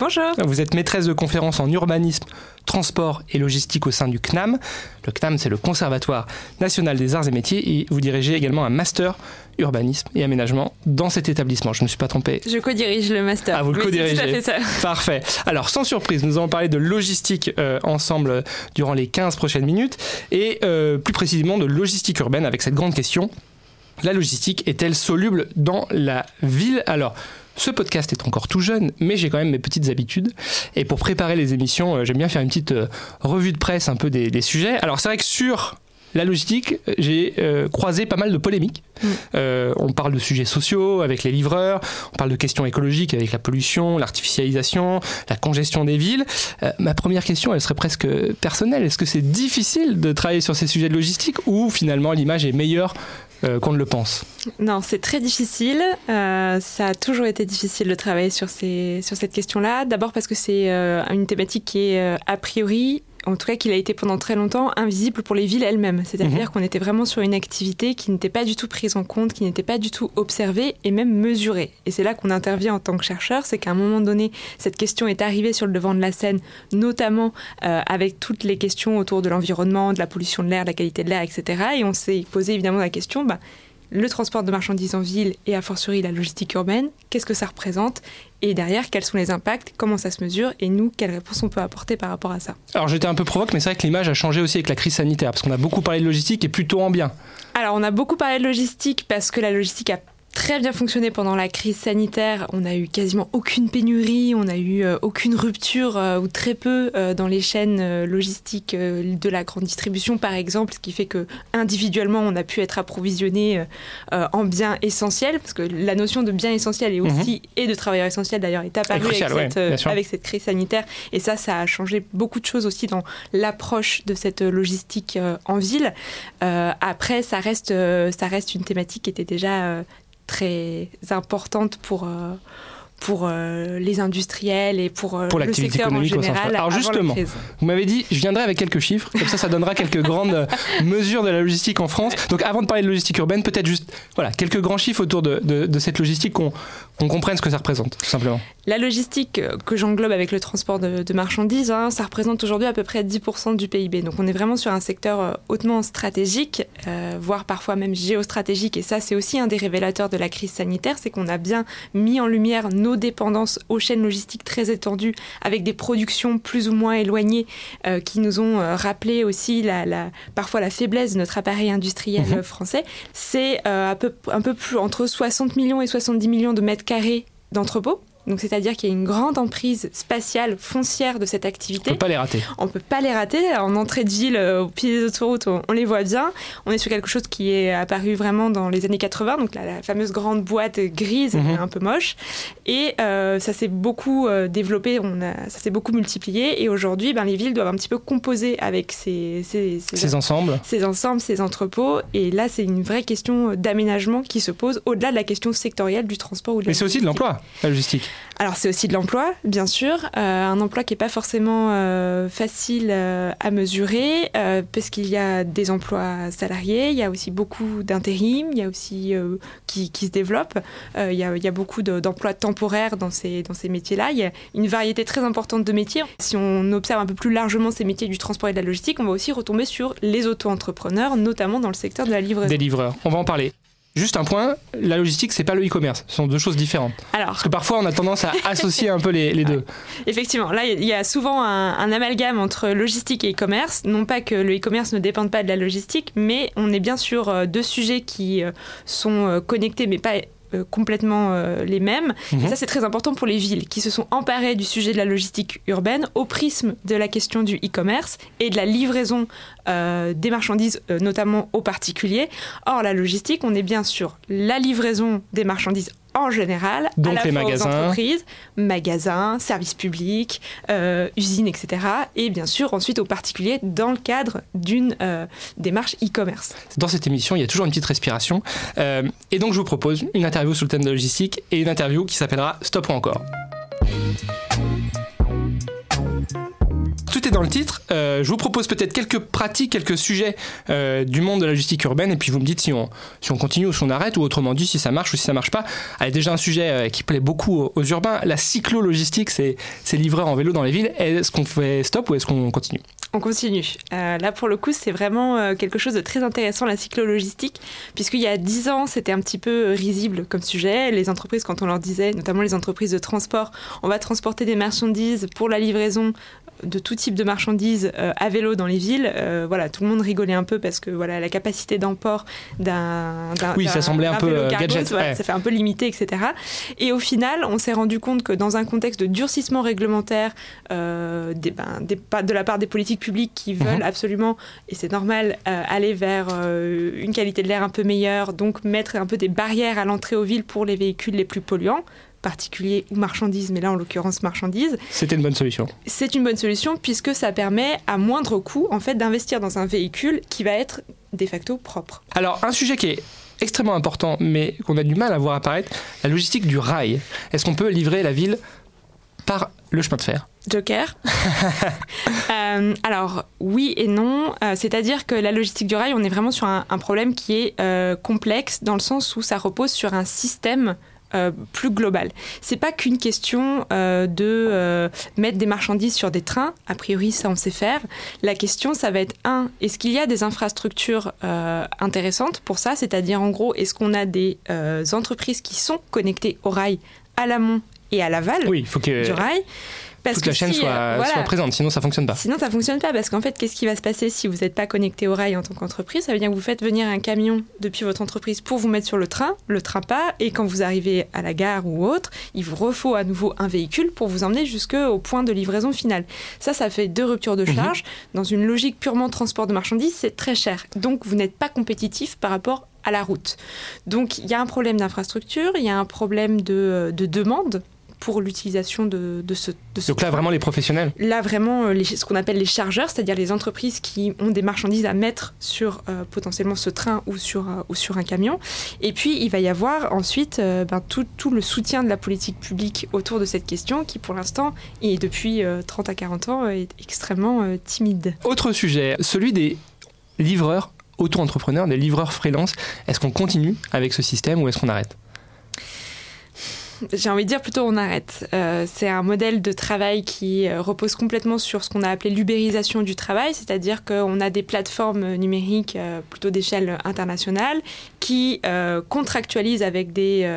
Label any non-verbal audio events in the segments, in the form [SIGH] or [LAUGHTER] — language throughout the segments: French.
Bonjour. Vous êtes maîtresse de conférences en urbanisme, transport et logistique au sein du CNAM. Le CNAM, c'est le Conservatoire national des arts et métiers et vous dirigez également un master urbanisme et aménagement dans cet établissement. Je ne me suis pas trompé. Je co-dirige le master. Ah, vous le co-dirigez. Parfait. Alors, sans surprise, nous allons parler de logistique euh, ensemble durant les 15 prochaines minutes et euh, plus précisément de logistique urbaine avec cette grande question. La logistique est-elle soluble dans la ville? Alors, ce podcast est encore tout jeune, mais j'ai quand même mes petites habitudes. Et pour préparer les émissions, euh, j'aime bien faire une petite euh, revue de presse un peu des, des sujets. Alors c'est vrai que sur la logistique, j'ai euh, croisé pas mal de polémiques. Mm. Euh, on parle de sujets sociaux avec les livreurs, on parle de questions écologiques avec la pollution, l'artificialisation, la congestion des villes. Euh, ma première question, elle serait presque personnelle. Est-ce que c'est difficile de travailler sur ces sujets de logistique ou finalement l'image est meilleure euh, qu'on ne le pense Non, c'est très difficile. Euh, ça a toujours été difficile de travailler sur, ces, sur cette question-là. D'abord parce que c'est euh, une thématique qui est a priori en tout cas qu'il a été pendant très longtemps invisible pour les villes elles-mêmes. C'est-à-dire qu'on était vraiment sur une activité qui n'était pas du tout prise en compte, qui n'était pas du tout observée et même mesurée. Et c'est là qu'on intervient en tant que chercheur, c'est qu'à un moment donné, cette question est arrivée sur le devant de la scène, notamment euh, avec toutes les questions autour de l'environnement, de la pollution de l'air, de la qualité de l'air, etc. Et on s'est posé évidemment la question, bah, le transport de marchandises en ville et a fortiori la logistique urbaine, qu'est-ce que ça représente et derrière quels sont les impacts, comment ça se mesure et nous quelles réponses on peut apporter par rapport à ça. Alors j'étais un peu provoque, mais c'est vrai que l'image a changé aussi avec la crise sanitaire, parce qu'on a beaucoup parlé de logistique et plutôt en bien. Alors on a beaucoup parlé de logistique parce que la logistique a très bien fonctionné pendant la crise sanitaire. On a eu quasiment aucune pénurie, on a eu euh, aucune rupture euh, ou très peu euh, dans les chaînes logistiques de la grande distribution, par exemple, ce qui fait que individuellement on a pu être approvisionné en biens essentiels, parce que la notion de bien essentiel et aussi et de travailleurs essentiels d'ailleurs est apparue avec, ouais, cette, avec cette crise sanitaire. Et ça, ça a changé beaucoup de choses aussi dans l'approche de cette logistique en ville. Après, ça reste, ça reste une thématique qui était déjà très importante pour, euh, pour euh, les industriels et pour, euh, Pour le secteur en économique sens général. Alors justement. Vous m'avez dit, je viendrai avec quelques chiffres, comme ça, ça donnera quelques [LAUGHS] grandes euh, mesures de la logistique en France. Donc, avant de parler de logistique urbaine, peut-être juste, voilà, quelques grands chiffres autour de, de- de cette logistique, qu'on comprenne ce que ça représente, tout simplement. La logistique euh, que j'englobe avec le transport de, de marchandises, hein, ça représente aujourd'hui à peu près 10% du PIB. Donc on est vraiment sur un secteur hautement stratégique, euh, voire parfois même géostratégique. Et ça, c'est aussi un des révélateurs de la crise sanitaire, c'est qu'on a bien mis en lumière nos dépendances aux chaînes logistiques très étendues, avec des productions plus ou moins éloignées, euh, qui nous ont euh, rappelé aussi la, la- parfois la faiblesse de notre appareil industriel Mhm. français. C'est euh, un peu plus entre 60 millions et 70 millions de mètres carrés d'entrepôts. Donc c'est-à-dire qu'il y a une grande emprise spatiale foncière de cette On activité. peut pas les rater. On peut pas les rater. En entrée de ville, euh, au pied des autoroutes, on, on les voit bien. On est sur quelque chose qui est apparu vraiment dans les années 80, donc la, la fameuse grande boîte grise, Mhm. un peu moche. Et euh, ça s'est beaucoup euh, développé, on a, ça s'est beaucoup multiplié. Et aujourd'hui, ben, les villes doivent un petit peu composer avec ces, ces, ces- Ces ensembles. ces ensembles, ces entrepôts. Et là, c'est une vraie question d'aménagement qui se pose au-delà de la question sectorielle du transport ou de la Mais c'est aussi de l'emploi, la logistique. Alors c'est aussi de l'emploi, bien sûr, Euh, un emploi qui n'est pas forcément euh, facile euh, à mesurer, parce qu'il y a des emplois salariés, il y a aussi beaucoup d'intérim, il y a aussi qui, se développent, il, y a, beaucoup de- d'emplois temporaires dans ces, dans ces métiers-là, il y a une variété très importante de métiers. Si on observe un peu plus largement ces métiers du transport et de la logistique, on va aussi retomber sur les auto-entrepreneurs, notamment dans le secteur de la livraison. Des livreurs. On va en parler. Juste un point, la logistique, c'est pas le e-commerce. Ce sont deux choses différentes. Alors, Parce que parfois, on a tendance à [LAUGHS] associer un peu les, les deux. Effectivement, là, il y a souvent un, un amalgame entre logistique et e-commerce. Non pas que le e-commerce ne dépende pas de la logistique, mais on est bien sur euh, deux sujets qui euh, sont euh, connectés, mais pas euh, complètement euh, les mêmes. Mhm. Et ça, c'est très important pour les villes qui se sont emparées du sujet de la logistique urbaine au prisme de la question du e-commerce et de la livraison euh, des marchandises, notamment aux particuliers. Or, la logistique, on est bien sur la livraison des marchandises en général, Donc à la les fois aux magasins. entreprises, magasins, services publics, euh, usines, etc. Et bien sûr, ensuite aux particuliers dans le cadre d'une euh, démarche e-commerce. Dans cette émission, il y a toujours une petite respiration. Euh, et donc, je vous propose une interview sur le thème de la logistique et une interview qui s'appellera Stop ou encore. Dans le titre, euh, je vous propose peut-être quelques pratiques, quelques sujets euh, du monde de la logistique urbaine, et puis vous me dites si on, si on continue ou si on arrête, ou autrement dit si ça marche ou si ça marche pas. Allez, déjà un sujet euh, qui plaît beaucoup aux, urbains, la cyclo-logistique, c'est ces livreurs en vélo dans les villes. Est-ce qu'on fait stop ou est-ce qu'on continue? On continue. Là, pour le coup, c'est vraiment quelque chose de très intéressant, la cyclo-logistique, puisqu'il y a 10 ans, c'était un petit peu risible comme sujet. Les entreprises, quand on leur disait, notamment les entreprises de transport, on va transporter des marchandises pour la livraison de tout type de marchandises euh, à vélo dans les villes, euh, voilà, tout le monde rigolait un peu parce que voilà, la capacité d'emport d'un Oui, ça semblait un peu, euh, cargo, gadget, voilà, ouais. ça fait un peu limité, etc. Et au final, on s'est rendu compte que dans un contexte de durcissement réglementaire euh, des, ben, des- de la part des politiques publiques qui veulent Mhm. absolument, et c'est normal, aller vers une qualité de l'air un peu meilleure, donc mettre un peu des barrières à l'entrée aux villes pour les véhicules les plus polluants particuliers ou marchandises, mais là en l'occurrence marchandises, C'était une bonne solution. c'est une bonne solution puisque ça permet à moindre coût en fait d'investir dans un véhicule qui va être de facto propre. Alors, un sujet qui est extrêmement important, mais qu'on a du mal à voir apparaître, la logistique du rail. Est-ce qu'on peut livrer la ville par le chemin de fer? Joker. [LAUGHS] Euh, alors oui et non, Euh, c'est-à-dire que la logistique du rail, on est vraiment sur un, un problème qui est euh, complexe dans le sens où ça repose sur un système. Euh, plus global. C'est pas qu'une question euh, de euh, mettre des marchandises sur des trains. A priori, ça on sait faire. La question, ça va être un est-ce qu'il y a des infrastructures euh, intéressantes pour ça? C'est-à-dire en gros, est-ce qu'on a des entreprises qui sont connectées au rail à l'amont et à l'aval Oui, il faut que du rail? Parce toute la que chaîne si, soit, euh, voilà. soit présente, sinon ça fonctionne pas. Sinon, ça fonctionne pas parce qu'en fait, qu'est-ce qui va se passer si vous n'êtes pas connecté au rail en tant qu'entreprise? Ça veut dire que vous faites venir un camion depuis votre entreprise pour vous mettre sur le train, le train pas, et quand vous arrivez à la gare ou autre, il vous refaut à nouveau un véhicule pour vous emmener jusqu'au point de livraison finale. Ça, ça fait deux ruptures de Mhm. charge. Dans une logique purement transport de marchandises, c'est très cher. Donc, vous n'êtes pas compétitif par rapport à la route. Donc, il y a un problème d'infrastructure, il y a un problème de, de demande pour l'utilisation de, de ce, de ce Donc là, vraiment, les professionnels. Là, vraiment, euh, les- ce qu'on appelle les chargeurs, c'est-à-dire les entreprises qui ont des marchandises à mettre sur euh, potentiellement ce train ou sur, euh, ou sur un camion. Et puis, il va y avoir ensuite euh, ben, tout, tout le soutien de la politique publique autour de cette question qui, pour l'instant, et depuis euh, 30 à 40 ans, est extrêmement timide. Autre sujet, celui des livreurs auto-entrepreneurs, des livreurs freelance. Est-ce qu'on continue avec ce système ou est-ce qu'on arrête? J'ai envie de dire plutôt on arrête. Euh, c'est un modèle de travail qui euh, repose complètement sur ce qu'on a appelé l'ubérisation du travail, c'est-à-dire qu'on a des plateformes numériques euh, plutôt d'échelle internationale qui euh, contractualisent avec des,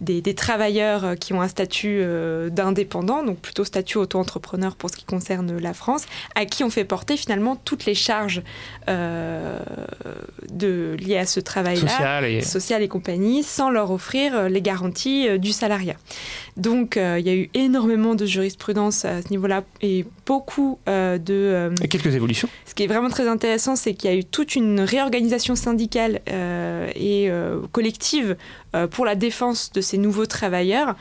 des, des travailleurs qui ont un statut d'indépendant, donc plutôt statut auto-entrepreneur pour ce qui concerne la France, à qui on fait porter finalement toutes les charges de, liées à ce travail-là Social et... social et compagnie sans leur offrir les garanties du salariat. Donc euh, il y a eu énormément de jurisprudence à ce niveau-là et beaucoup euh, de... euh, et quelques évolutions. ce qui est vraiment très intéressant, c'est qu'il y a eu toute une réorganisation syndicale euh, et euh, collective pour la défense de ces nouveaux travailleurs,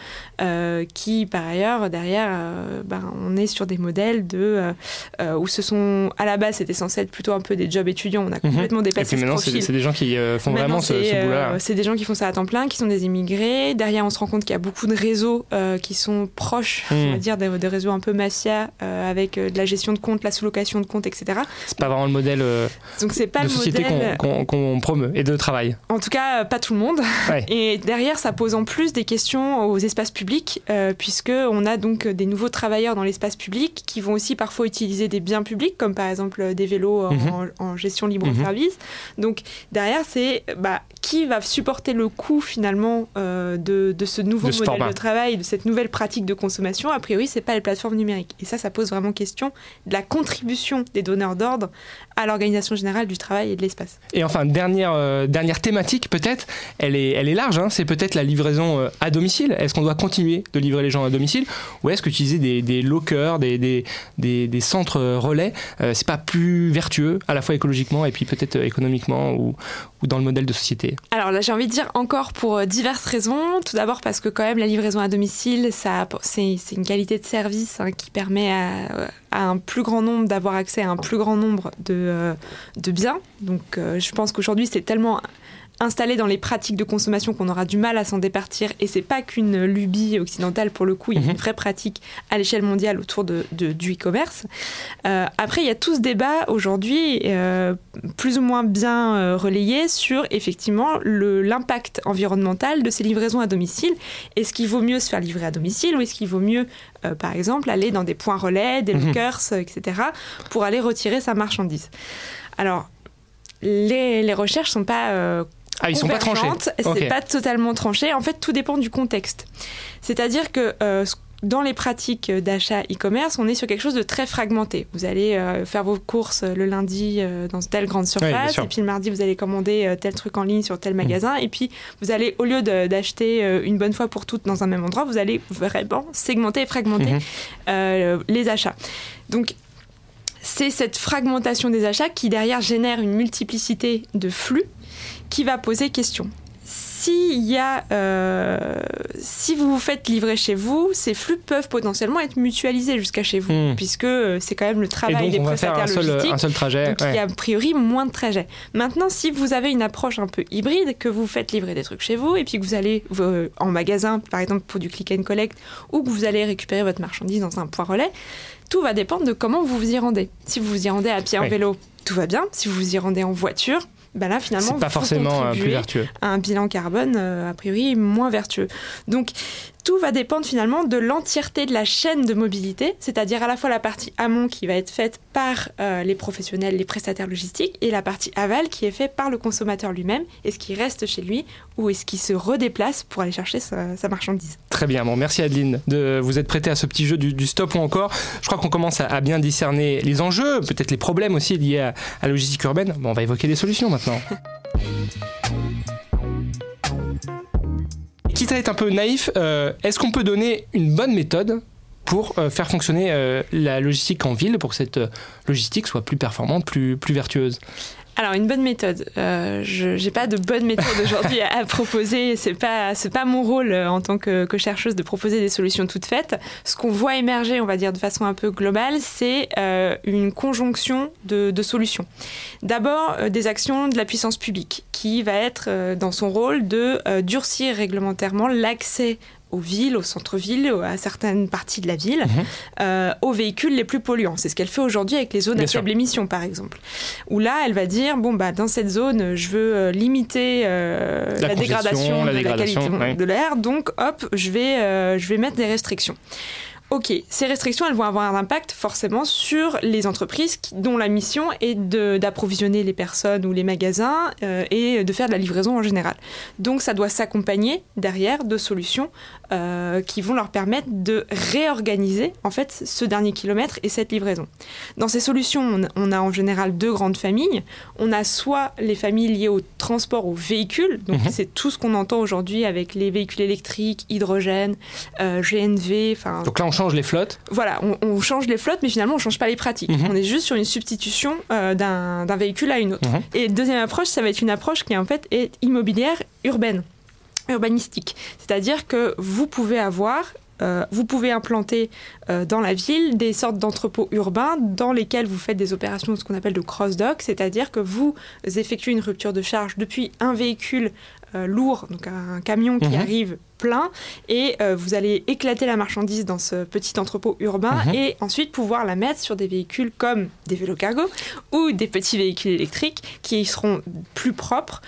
qui par ailleurs derrière, ben, on est sur des modèles de où ce sont à la base c'était censé être plutôt un peu des jobs étudiants, on a Mhm. complètement Et dépassé puis ce maintenant, c'est des gens qui font Maintenant, vraiment ce, ce boulot-là. c'est des gens qui font ça à temps plein, qui sont des immigrés. Derrière, on se rend compte qu'il y a beaucoup de réseaux euh, qui sont proches, on va dire, des, des réseaux un peu mafia, euh, avec euh, de la gestion de comptes, la sous-location de comptes, etc. C'est pas vraiment le modèle Donc c'est pas de le société modèle. qu'on promeut et de travail. En tout cas, pas tout le monde. Ouais. [LAUGHS] Et derrière, ça pose en plus des questions aux espaces publics, puisque on a donc des nouveaux travailleurs dans l'espace public qui vont aussi parfois utiliser des biens publics, comme par exemple des vélos en, Mhm. en gestion libre Mhm. service. Donc derrière, c'est bah, qui va supporter le coût finalement de, de ce nouveau De ce modèle format. de travail, de cette nouvelle pratique de consommation. A priori, c'est pas les plateformes numériques. Et ça, ça pose vraiment question de la contribution des donneurs d'ordre à l'organisation générale du travail et de l'espace. Et enfin, dernière, euh, dernière thématique peut-être, elle est, elle est large, hein, c'est peut-être la livraison euh, à domicile. Est-ce qu'on doit continuer de livrer les gens à domicile ou est-ce qu'utiliser des, des lockers, des, des, des, des centres relais, euh, c'est pas plus vertueux à la fois écologiquement et puis peut-être euh, économiquement ou, ou dans le modèle de société? Alors là, j'ai envie de dire encore pour diverses raisons. Tout d'abord parce que quand même la livraison à domicile, ça, c'est, c'est une qualité de service hein, qui permet à, à un plus grand nombre d'avoir accès à un plus grand nombre de, euh, de biens. Donc euh, je pense qu'aujourd'hui c'est tellement installé dans les pratiques de consommation qu'on aura du mal à s'en départir. Et c'est pas qu'une lubie occidentale pour le coup, il y a une Mhm. vraie pratique à l'échelle mondiale autour de, de- du e-commerce. Euh, après, il y a tout ce débat aujourd'hui, euh, plus ou moins bien euh, relayé, sur effectivement l'impact environnemental de ces livraisons à domicile. Est-ce qu'il vaut mieux se faire livrer à domicile ou est-ce qu'il vaut mieux, par exemple, aller dans des points relais, des Mhm. lockers, etc., pour aller retirer sa marchandise? Alors, les, les recherches sont pas euh, Ah, ils sont pas tranchés. C'est pas totalement tranché. En fait, tout dépend du contexte. C'est-à-dire que euh, dans les pratiques d'achat e-commerce, on est sur quelque chose de très fragmenté. Vous allez euh, faire vos courses le lundi euh, dans telle grande surface, et puis le mardi, vous allez commander euh, tel truc en ligne sur tel magasin, et puis vous allez, au lieu d'acheter euh, une bonne fois pour toutes dans un même endroit, vous allez vraiment segmenter et fragmenter Mhm. euh, les achats. Donc, c'est cette fragmentation des achats qui derrière génère une multiplicité de flux qui va poser question. S'il y a, euh, si vous vous faites livrer chez vous, ces flux peuvent potentiellement être mutualisés jusqu'à chez vous, Hmm. puisque euh, c'est quand même le travail des prestataires un seul, logistiques. un seul trajet. Donc il y a a priori moins de trajets. Maintenant, si vous avez une approche un peu hybride, que vous faites livrer des trucs chez vous et puis que vous allez euh, en magasin, par exemple pour du click and collect, ou que vous allez récupérer votre marchandise dans un point relais, tout va dépendre de comment vous vous y rendez. Si vous vous y rendez à pied, en Oui. vélo, tout va bien. Si vous vous y rendez en voiture, ben là finalement, C'est pas forcément euh, plus vertueux. à un bilan carbone euh, a priori moins vertueux. Donc tout va dépendre finalement de l'entièreté de la chaîne de mobilité, c'est-à-dire à la fois la partie amont qui va être faite par euh, les professionnels, les prestataires logistiques, et la partie aval qui est faite par le consommateur lui-même. Est-ce qu'il reste chez lui ou est-ce qu'il se redéplace pour aller chercher sa, sa marchandise Très bien, bon, merci Adeline de vous être prêtée à ce petit jeu du, du stop ou encore. Je crois qu'on commence à, à bien discerner les enjeux, peut-être les problèmes aussi liés à, à la logistique urbaine. Bon, on va évoquer des solutions maintenant. [LAUGHS] Quitte à être un peu naïf, euh, est-ce qu'on peut donner une bonne méthode pour euh, faire fonctionner euh, la logistique en ville, pour que cette logistique soit plus performante, plus vertueuse? Alors une bonne méthode. Euh, je n'ai pas de bonne méthode aujourd'hui à, proposer. C'est pas c'est pas mon rôle euh, en tant que, chercheuse de proposer des solutions toutes faites. Ce qu'on voit émerger, on va dire de façon un peu globale, c'est euh, une conjonction de, solutions. D'abord des actions de la puissance publique qui va être dans son rôle de durcir réglementairement l'accès aux villes, aux centres-villes, à certaines parties de la ville, Mhm. euh, aux véhicules les plus polluants. C'est ce qu'elle fait aujourd'hui avec les zones Bien à faible émission, par exemple où là, elle va dire bon bah dans cette zone, je veux euh, limiter euh, La dégradation la de la qualité ouais. de l'air, donc hop, je vais euh, je vais mettre des restrictions. Ok, ces restrictions, elles vont avoir un impact forcément sur les entreprises qui- dont la mission est d'approvisionner les personnes ou les magasins euh, et de faire de la livraison en général. Donc ça doit s'accompagner derrière de solutions euh, qui vont leur permettre de réorganiser en fait ce dernier kilomètre et cette livraison. Dans ces solutions, on, a en général deux grandes familles. On a soit les familles liées au transport, aux véhicules, donc Mhm. c'est tout ce qu'on entend aujourd'hui avec les véhicules électriques, hydrogène, euh, GNV, enfin Donc là, on change les flottes. voilà, on, on change les flottes, mais finalement on change pas les pratiques. Mhm. On est juste sur une substitution euh, d'un véhicule à une autre. Mhm. Et deuxième approche, ça va être une approche qui en fait est immobilière urbaine, urbanistique. C'est-à-dire que vous pouvez avoir euh, vous pouvez implanter euh, dans la ville des sortes d'entrepôts urbains dans lesquels vous faites des opérations de ce qu'on appelle de cross-dock, c'est-à-dire que vous effectuez une rupture de charge depuis un véhicule lourd, donc un camion qui Mhm. arrive plein, et euh, vous allez éclater la marchandise dans ce petit entrepôt urbain Mhm. et ensuite pouvoir la mettre sur des véhicules comme des vélos cargo ou des petits véhicules électriques qui seront plus propres,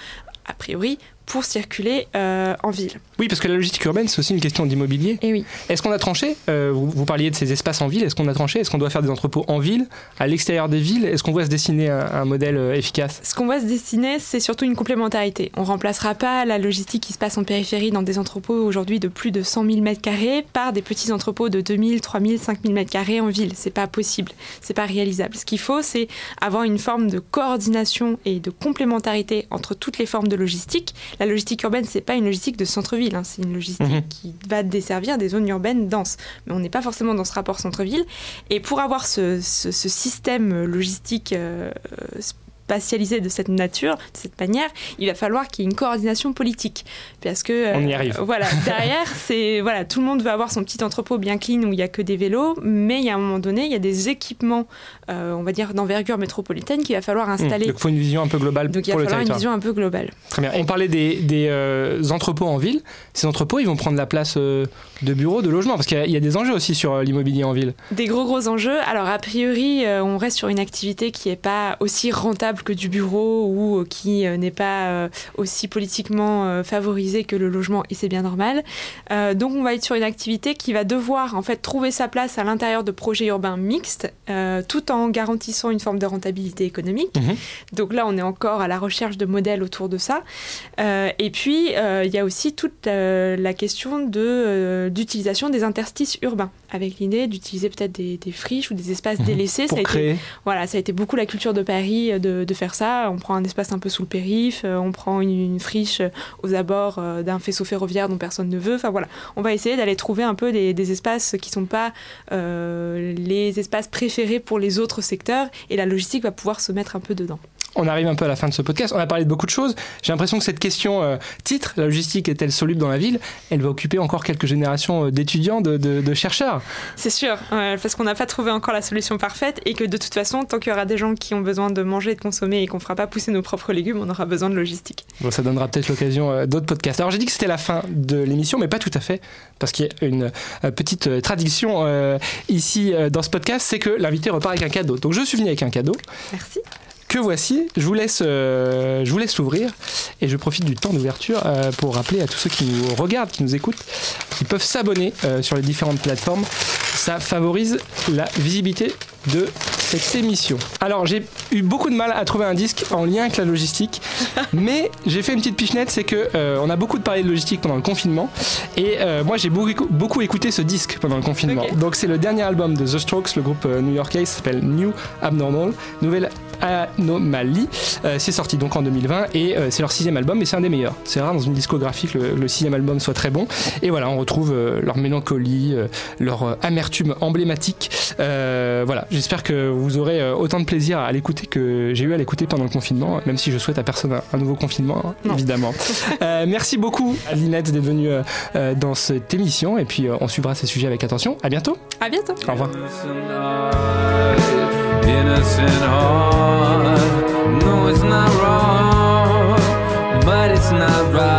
a priori, pour circuler euh, en ville. Oui, parce que la logistique urbaine, c'est aussi une question d'immobilier. Et oui. Est-ce qu'on a tranché Euh, vous, vous parliez de ces espaces en ville. Est-ce qu'on a tranché Est-ce qu'on doit faire des entrepôts en ville, à l'extérieur des villes Est-ce qu'on voit se dessiner un, un modèle euh, efficace? Ce qu'on va se dessiner, c'est surtout une complémentarité. On remplacera pas la logistique qui se passe en périphérie dans des entrepôts aujourd'hui de plus de 100 000 m2 par des petits entrepôts de 2000, 3000, 5000 m2 en ville. C'est pas possible, c'est pas réalisable. Ce qu'il faut, c'est avoir une forme de coordination et de complémentarité entre toutes les formes de logistique. La logistique urbaine, c'est pas une logistique de centre-ville, hein, c'est une logistique Mhm. qui va desservir des zones urbaines denses. Mais on n'est pas forcément dans ce rapport centre-ville. Et pour avoir ce, ce- ce système logistique euh, spatialisé de cette nature, de cette manière, il va falloir qu'il y ait une coordination politique. Parce que. euh, On y arrive. Voilà, [LAUGHS] derrière, c'est. Voilà, tout le monde veut avoir son petit entrepôt bien clean où il n'y a que des vélos, mais il y a un moment donné, il y a des équipements, euh, on va dire, d'envergure métropolitaine qu'il va falloir installer. Mmh. Donc il faut une vision un peu globale Donc il va falloir une vision un peu globale. Très bien. On parlait des, des, euh, entrepôts en ville. Ces entrepôts, ils vont prendre la place euh, de bureaux, de logements, parce qu'il y a- il y, a des enjeux aussi sur euh, l'immobilier en ville. Des gros gros enjeux. Alors a priori, euh, on reste sur une activité qui n'est pas aussi rentable que du bureau ou euh, qui n'est pas aussi politiquement favorisée que le logement et c'est bien normal. Euh, donc on va être sur une activité qui va devoir en fait trouver sa place à l'intérieur de projets urbains mixtes, euh, tout en garantissant une forme de rentabilité économique. Mhm. Donc là, on est encore à la recherche de modèles autour de ça. Euh, et puis, il y a aussi toute la question de, d'utilisation des interstices urbains, avec l'idée d'utiliser peut-être des, des friches ou des espaces Mhm. délaissés. Ça a, été, voilà, ça a été beaucoup la culture de Paris euh, de, de faire ça. On prend un espace un peu sous le périph', euh, on prend une, une friche euh, aux abords euh, d'un faisceau ferroviaire dont personne ne veut. Enfin voilà, on va essayer d'aller trouver un peu des, des espaces qui sont pas euh, les espaces préférés pour les autres secteurs, et la logistique va pouvoir se mettre un peu dedans. On arrive un peu à la fin de ce podcast. On a parlé de beaucoup de choses. J'ai l'impression que cette question euh, titre, la logistique est-elle soluble dans la ville? Elle va occuper encore quelques générations euh, d'étudiants, de, de- de chercheurs. C'est sûr, euh, parce qu'on n'a pas trouvé encore la solution parfaite et que de toute façon, tant qu'il y aura des gens qui ont besoin de manger et de consommer et qu'on ne fera pas pousser nos propres légumes, on aura besoin de logistique. Bon, ça donnera peut-être l'occasion d'autres podcasts. Alors j'ai dit que c'était la fin de l'émission, mais pas tout à fait, parce qu'il y a une petite tradition euh, ici dans ce podcast, c'est que l'invité repart avec un cadeau. Donc je suis venu avec un cadeau Merci. Que voici. Je vous laisse, euh, je vous laisse l'ouvrir et je profite du temps d'ouverture euh, pour rappeler à tous ceux qui nous regardent, qui nous écoutent, qui peuvent s'abonner euh, sur les différentes plateformes. Ça favorise la visibilité de cette émission. Alors j'ai eu beaucoup de mal à trouver un disque en lien avec la logistique, [LAUGHS] mais j'ai fait une petite pichenette, c'est que euh, on a beaucoup parlé de logistique pendant le confinement et euh, moi j'ai beaucoup, beaucoup écouté ce disque pendant le confinement. Donc c'est le dernier album de The Strokes, le groupe new-yorkais, ça s'appelle New Abnormal, nouvelle anomalie. Euh, c'est sorti donc en 2020 et euh, c'est leur sixième album, mais c'est un des meilleurs. C'est rare dans une discographie que le, le sixième album soit très bon. Et voilà, on retrouve euh, leur mélancolie, euh, leur euh, amertume emblématique. Euh, voilà, j'espère que vous aurez euh, autant de plaisir à l'écouter que j'ai eu à l'écouter pendant le confinement, même si je souhaite à personne un, un nouveau confinement, hein, Non. évidemment. [LAUGHS] Euh, merci beaucoup à Linette d'être venue euh, dans cette émission et puis euh, on suivra ces sujets avec attention. À bientôt. À bientôt. Au revoir. innocent heart. No, it's not wrong, but it's not right.